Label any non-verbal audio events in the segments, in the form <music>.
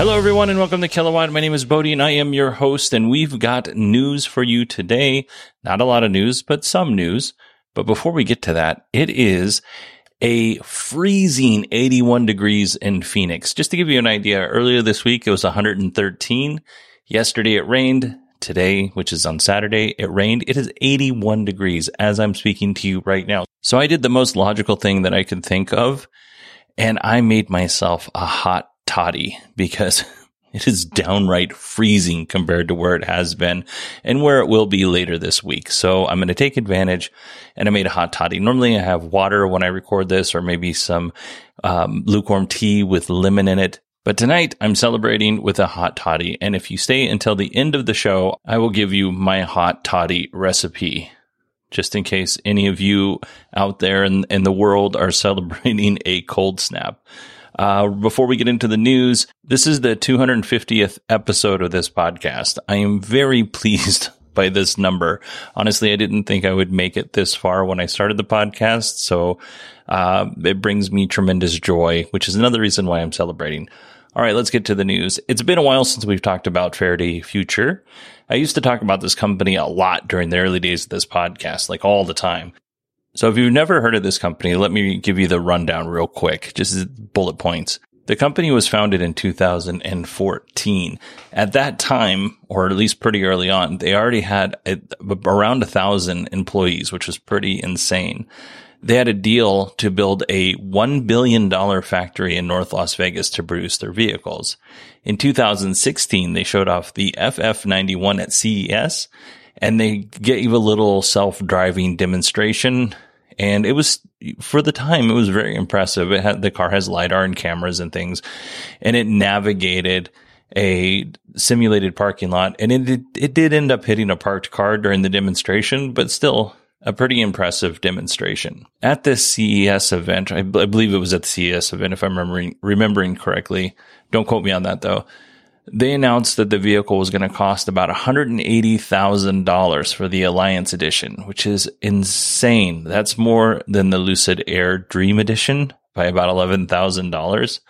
Hello, everyone, and welcome to Kilowatt. My name is Bodie, and I am your host. And we've got news for you today. Not a lot of news, but some news. But before we get to that, it is a freezing 81 degrees in Phoenix. Just to give you an idea, earlier this week it was 113. Yesterday it rained. Today, which is on Saturday, it rained. It is 81 degrees as I'm speaking to you right now. So I did the most logical thing that I could think of, and I made myself a hot toddy because <laughs> it is downright freezing compared to where it has been and where it will be later this week. So I'm going to take advantage and I made a hot toddy. Normally I have water when I record this or maybe some um, lukewarm tea with lemon in it. But tonight I'm celebrating with a hot toddy. And if you stay until the end of the show, I will give you my hot toddy recipe just in case any of you out there in, in the world are <laughs> celebrating a cold snap. Uh, before we get into the news, this is the 250th episode of this podcast. I am very <laughs> pleased by this number. Honestly, I didn't think I would make it this far when I started the podcast. So, uh, it brings me tremendous joy, which is another reason why I'm celebrating. All right, let's get to the news. It's been a while since we've talked about Faraday Future. I used to talk about this company a lot during the early days of this podcast, like all the time. So if you've never heard of this company, let me give you the rundown real quick, just bullet points. The company was founded in 2014. At that time, or at least pretty early on, they already had a, around a thousand employees, which was pretty insane. They had a deal to build a $1 billion factory in North Las Vegas to produce their vehicles. In 2016, they showed off the FF91 at CES and they gave a little self-driving demonstration. And it was for the time it was very impressive. It had the car has lidar and cameras and things. And it navigated a simulated parking lot. And it did, it did end up hitting a parked car during the demonstration but still a pretty impressive demonstration. At this CES event I, b- I believe it was at the CES event if I'm remembering remembering correctly. Don't quote me on that though they announced that the vehicle was going to cost about $180,000 for the Alliance Edition, which is insane. That's more than the Lucid Air Dream Edition by about $11,000.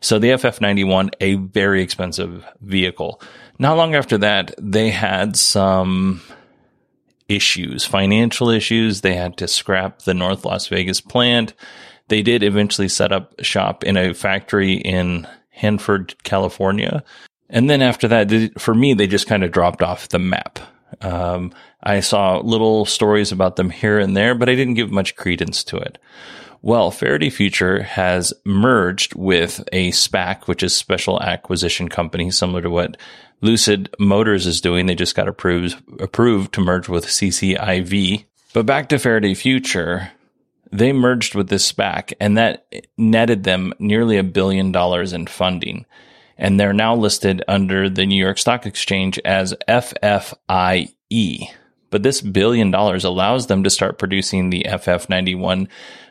So the FF91, a very expensive vehicle. Not long after that, they had some issues, financial issues. They had to scrap the North Las Vegas plant. They did eventually set up shop in a factory in Hanford, California. And then after that, for me, they just kind of dropped off the map. Um, I saw little stories about them here and there, but I didn't give much credence to it. Well, Faraday Future has merged with a SPAC, which is Special Acquisition Company, similar to what Lucid Motors is doing. They just got approved approved to merge with CCIV. But back to Faraday Future, they merged with this SPAC, and that netted them nearly a billion dollars in funding and they're now listed under the New York Stock Exchange as FFIE. But this billion dollars allows them to start producing the FF91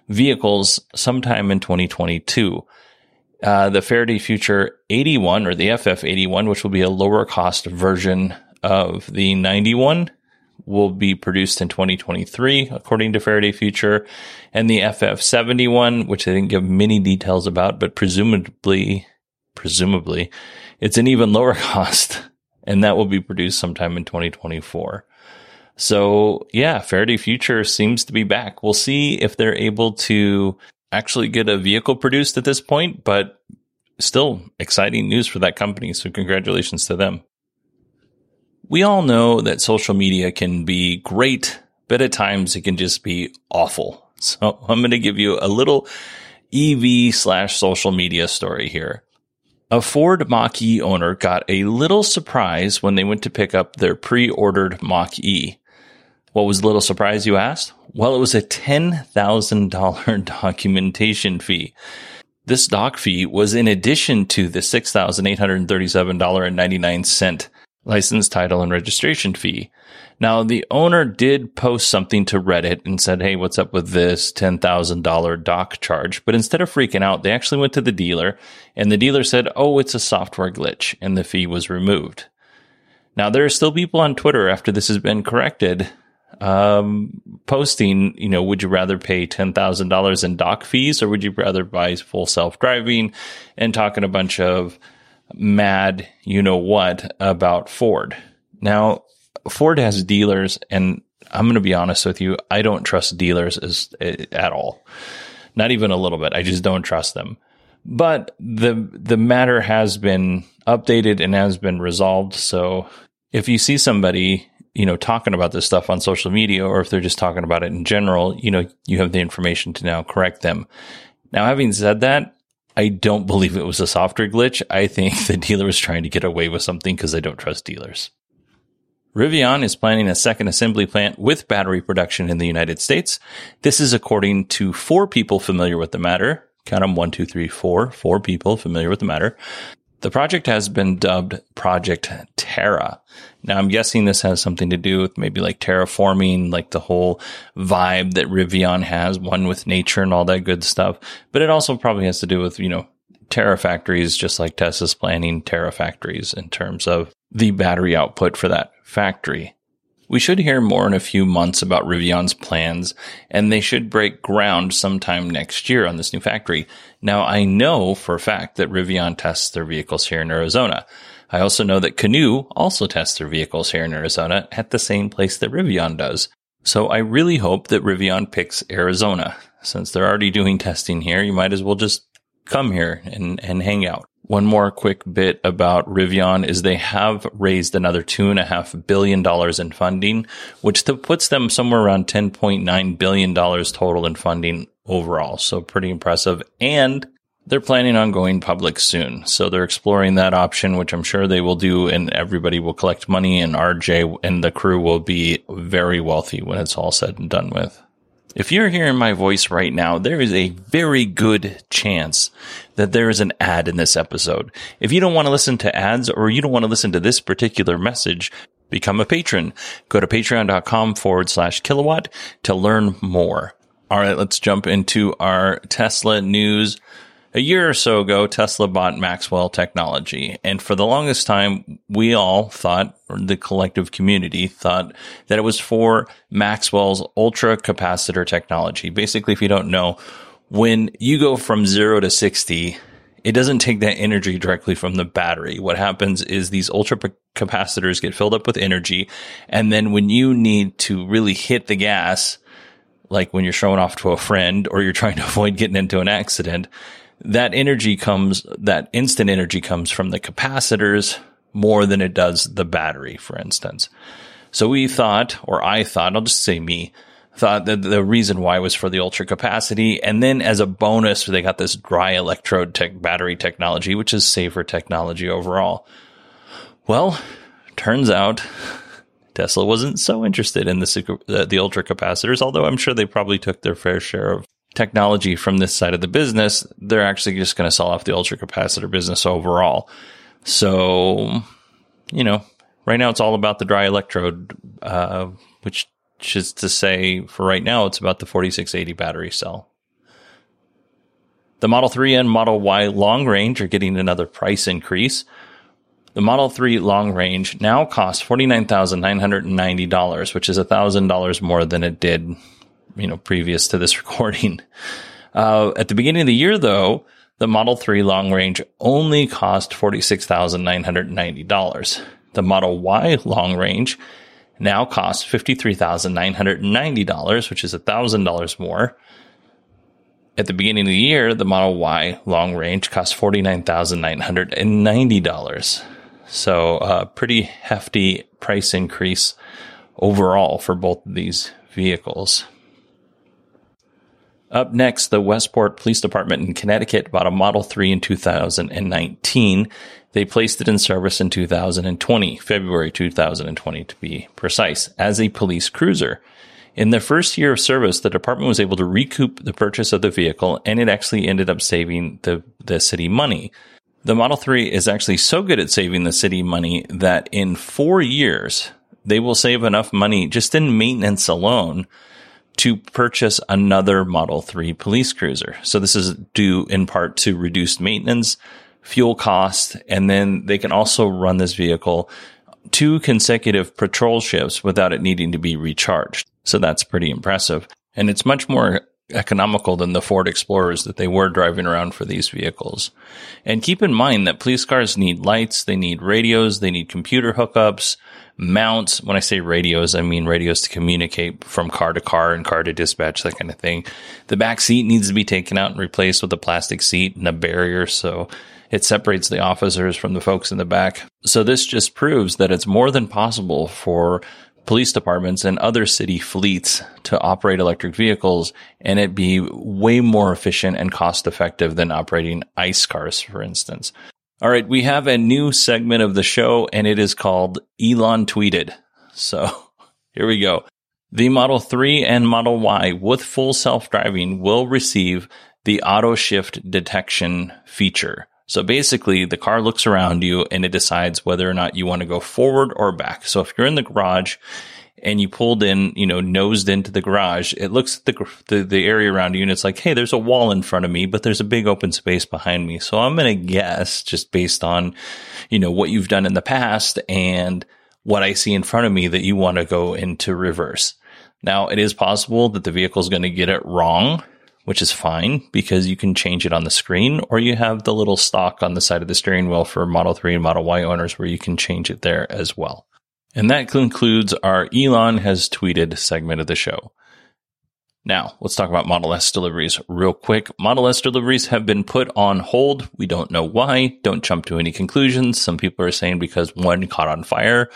vehicles sometime in 2022. Uh, the Faraday Future 81 or the FF81, which will be a lower cost version of the 91, will be produced in 2023, according to Faraday Future. And the FF71, which they didn't give many details about, but presumably, presumably, it's an even lower <laughs> cost. And that will be produced sometime in 2024. So yeah, Faraday Future seems to be back. We'll see if they're able to actually get a vehicle produced at this point, but still exciting news for that company. So congratulations to them. We all know that social media can be great, but at times it can just be awful. <laughs> So I'm going to give you a little EV slash social media story here. A Ford Mach E owner got a little surprise when they went to pick up their pre-ordered Mach E. What was the little surprise you asked? Well, it was a $10,000 <laughs> documentation fee. This doc fee was in addition to the $6,837.99 license, title, and registration fee. Now, the owner did post something to Reddit and said, Hey, what's up with this $10,000 doc charge? But instead of freaking out, they actually went to the dealer and the dealer said, Oh, it's a software glitch and the fee was removed. Now, there are still people on Twitter after this has been corrected um, posting, you know, would you rather pay $10,000 in doc fees or would you rather buy full self driving and talking a bunch of mad, you know what about Ford? Now, Ford has dealers and I'm going to be honest with you. I don't trust dealers as, eh, at all. Not even a little bit. I just don't trust them. But the, the matter has been updated and has been resolved. So if you see somebody you know, talking about this stuff on social media or if they're just talking about it in general, you know, you have the information to now correct them. Now, having said that, I don't believe it was a software glitch. I think <laughs> the dealer was trying to get away with something because I don't trust dealers. Rivian is planning a second assembly plant with battery production in the United States. This is according to four people familiar with the matter. Count them one, two, three, four. Four people familiar with the matter. The project has been dubbed Project Tera. Now I'm guessing this has something to do with maybe like terraforming, like the whole vibe that Rivian has, one with nature and all that good stuff. But it also probably has to do with, you know, Terra factories, just like Tesla's planning Terra factories in terms of the battery output for that factory. We should hear more in a few months about Rivian's plans, and they should break ground sometime next year on this new factory. Now, I know for a fact that Rivian tests their vehicles here in Arizona. I also know that Canoo also tests their vehicles here in Arizona at the same place that Rivian does. So I really hope that Rivian picks Arizona. Since they're already doing testing here, you might as well just come here and, and hang out. One more quick bit about Rivian is they have raised another two and a half billion dollars in funding, which puts them somewhere around $10.9 billion total in funding overall. So pretty impressive. And they're planning on going public soon. So they're exploring that option, which I'm sure they will do. And everybody will collect money and RJ and the crew will be very wealthy when it's all said and done with. If you're hearing my voice right now, there is a very good chance that there is an ad in this episode. If you don't want to listen to ads or you don't want to listen to this particular message, become a patron. Go to patreon.com forward slash kilowatt to learn more. All right, let's jump into our Tesla news a year or so ago, Tesla bought Maxwell Technology. And for the longest time, we all thought, or the collective community thought that it was for Maxwell's ultra capacitor technology. Basically, if you don't know, when you go from zero to 60, it doesn't take that energy directly from the battery. What happens is these ultra capacitors get filled up with energy. And then when you need to really hit the gas, like when you're showing off to a friend or you're trying to <laughs> avoid getting into an accident, that energy comes, that instant energy comes from the capacitors more than it does the battery, for instance. So we thought, or I thought, I'll just say me, thought that the reason why was for the ultra capacity. And then as a bonus, they got this dry electrode tech battery technology, which is safer technology overall. Well, turns out Tesla wasn't so interested in the, the ultra capacitors, although I'm sure they probably took their fair share of technology from this side of the business, they're actually just going to sell off the ultra capacitor business overall. So, you know, right now it's all about the dry electrode, uh, which is to say, for right now, it's about the 4680 battery cell. The Model 3 and Model Y long range are getting another price increase. The Model 3 long range now costs $49,990, which is $1,000 more than it did, you know, previous to this <laughs> recording. Uh, at the beginning of the year, though, the Model 3 long range only cost $46,990. The Model Y long range now costs $53,990, which is $1,000 more. At the beginning of the year, the Model Y long range cost $49,990. So a uh, pretty hefty price increase overall for both of these vehicles. Up next, the Westport Police Department in Connecticut bought a Model 3 in 2019. They placed it in service in 2020, February 2020 to be precise, as a police cruiser. In the first year of service, the department was able to recoup the purchase of the vehicle and it actually ended up saving the, the city money. The Model 3 is actually so good at saving the city money that in four years, they will save enough money just in maintenance alone to purchase another Model 3 police cruiser. So this is due in part to reduced maintenance, fuel cost, and then they can also run this vehicle two consecutive patrol shifts without it needing to be recharged. So that's pretty impressive. And it's much more economical than the Ford Explorers that they were driving around for these vehicles. And keep in mind that police cars need lights, they need radios, they need computer hookups, mounts. When I say radios, I mean radios to communicate from car to car and car to dispatch, that kind of thing. The back seat needs to be taken out and replaced with a plastic seat and a barrier so it separates the officers from the folks in the back. So this just proves that it's more than possible for police departments and other city fleets to operate electric vehicles and it be way more efficient and cost effective than operating ICE cars, for instance. All right. We have a new segment of the show and it is called Elon tweeted. So <laughs> here we go. The Model 3 and Model Y with full self driving will receive the auto shift detection feature. So basically, the car looks around you and it decides whether or not you want to go forward or back. So if you're in the garage and you pulled in, you know, nosed into the garage, it looks at the, the, the area around you and it's like, hey, there's a wall in front of me, but there's a big open space behind me. So I'm going to guess just based on, you know, what you've done in the past and what I see in front of me that you want to go into reverse. Now, it is possible that the vehicle is going to get it wrong which is fine because you can change it on the screen or you have the little stalk on the side of the steering wheel for Model 3 and Model Y owners where you can change it there as well. And that concludes our Elon has tweeted segment of the show. Now, let's talk about Model S deliveries real quick. Model S deliveries have been put on hold. We don't know why. Don't jump to any conclusions. Some people are saying because one caught on fire.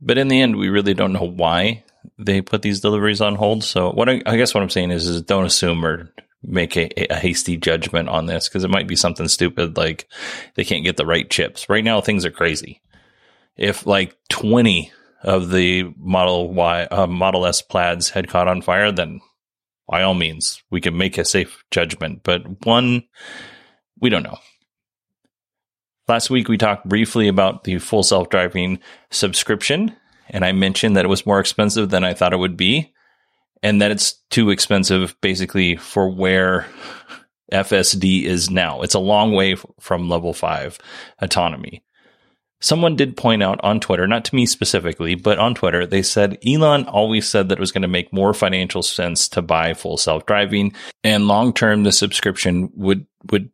But in the end, we really don't know why they put these deliveries on hold. So what I, I guess what I'm saying is, is don't assume or make a, a hasty judgment on this because it might be something stupid like they can't get the right chips. Right now, things are crazy. If like 20 of the Model Y, uh, Model S plaids had caught on fire, then by all means, we can make a safe judgment. But one, we don't know. Last week, we talked briefly about the full self driving subscription, and I mentioned that it was more expensive than I thought it would be and that it's too expensive basically for where FSD is now. It's a long way from level five autonomy. Someone did point out on Twitter, not to me specifically, but on Twitter, they said Elon always said that it was going to make more financial sense to buy full self driving and long term the subscription would, would,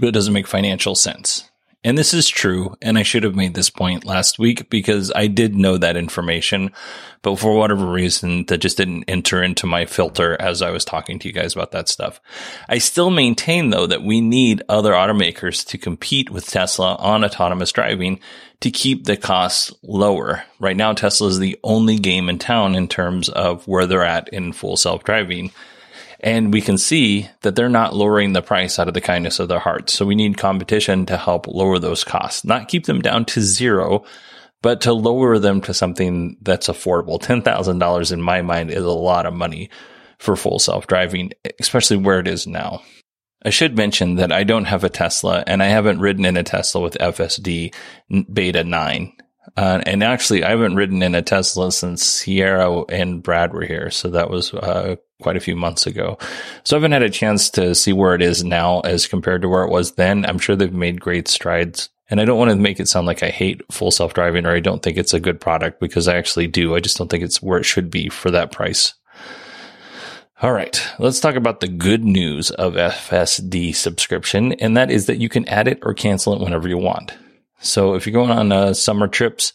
it doesn't make financial sense. And this is true. And I should have made this point last week because I did know that information, but for whatever reason, that just didn't enter into my filter as I was talking to you guys about that stuff. I still maintain though that we need other automakers to compete with Tesla on autonomous driving to keep the costs lower. Right now, Tesla is the only game in town in terms of where they're at in full self driving. And we can see that they're not lowering the price out of the kindness of their hearts. So we need competition to help lower those costs, not keep them down to zero, but to lower them to something that's affordable. $10,000 in my mind is a lot of money for full self driving, especially where it is now. I should mention that I don't have a Tesla and I haven't ridden in a Tesla with FSD beta 9. Uh, and actually, I haven't ridden in a Tesla since Sierra and Brad were here. So that was uh, quite a few months ago. So I haven't had a chance to see where it is now as compared to where it was then. I'm sure they've made great strides And I don't want to make it sound like I hate full self driving or I don't think it's a good product because I actually do. I just don't think it's where it should be for that price. All right, let's talk about the good news of FSD subscription, and that is that you can add it or cancel it whenever you want. So if you're going on uh, summer trips,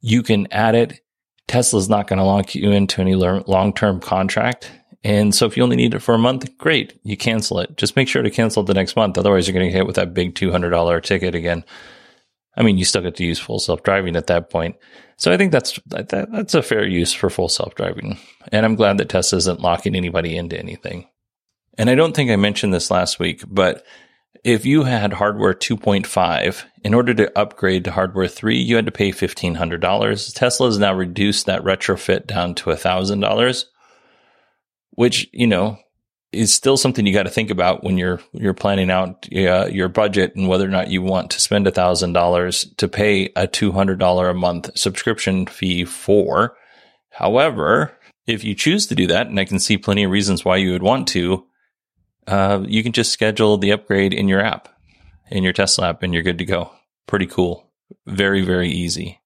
you can add it. Tesla's not going to lock you into any long term contract. And so if you only need it for a month, great, you cancel it. Just make sure to cancel it the next month. Otherwise, you're going to get hit with that big $200 ticket again. I mean, you still get to use full self driving at that point. So I think that's that, that's a fair use for full self driving. And I'm glad that Tesla isn't locking anybody into anything. And I don't think I mentioned this last week, but if you had hardware 2.5, in order to upgrade to hardware 3, you had to pay $1,500. Tesla has now reduced that retrofit down to $1,000 which, you know, is still something you got to think about when you're you're planning out uh, your budget and whether or not you want to spend thousand dollars to pay a two hundred dollar a month subscription fee for. However, if you choose to do that, and I can see plenty of reasons why you would want to, uh, you can just schedule the upgrade in your app, in your Tesla app, and you're good to go. Pretty cool. Very very easy.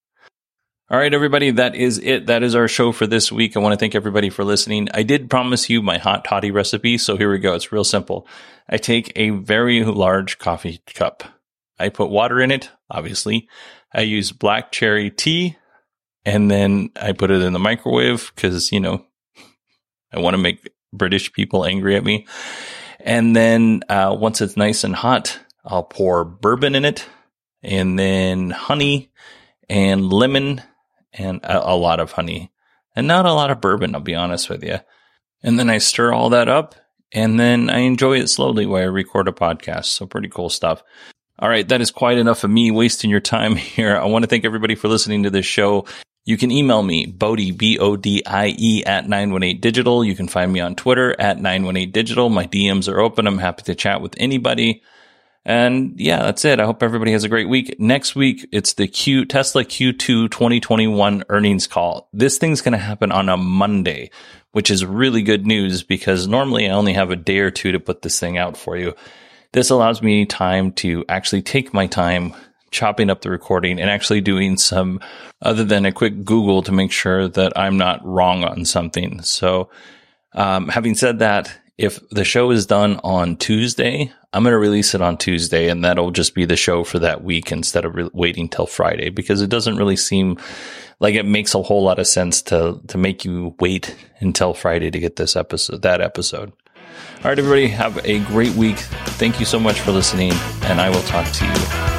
All right, everybody, that is it. That is our show for this week. I want to thank everybody for listening. I did promise you my hot toddy recipe, so here we go. It's real simple. I take a very large coffee cup. I put water in it, obviously. I use black cherry tea, and then I put it in the microwave because, you know, <laughs> I want to make British people angry at me. And then uh, once it's nice and hot, I'll pour bourbon in it, and then honey and lemon and a, a lot of honey and not a lot of bourbon, I'll be honest with you. And then I stir all that up and then I enjoy it slowly while I record a podcast. So pretty cool stuff. All right. That is quite enough of me wasting your time <laughs> here. I want to thank everybody for listening to this show. You can email me, Bodie, B-O-D-I-E at 918 digital. You can find me on Twitter at 918 digital. My DMs are open. I'm happy to chat with anybody. And yeah, that's it. I hope everybody has a great week. Next week, it's the Q Tesla Q2 2021 earnings call. This thing's going to happen on a Monday, which is really good news because normally I only have a day or two to put this thing out for you. This allows me time to actually take my time chopping up the recording and actually doing some other than a quick Google to make sure that I'm not wrong on something. So, um, having said that, if the show is done on Tuesday, I'm going to release it on Tuesday and that'll just be the show for that week instead of re- waiting till Friday because it doesn't really seem like it makes a whole lot of sense to, to make you wait until Friday to get this episode, that episode. All right, everybody, have a great week. Thank you so much for listening and I will talk to you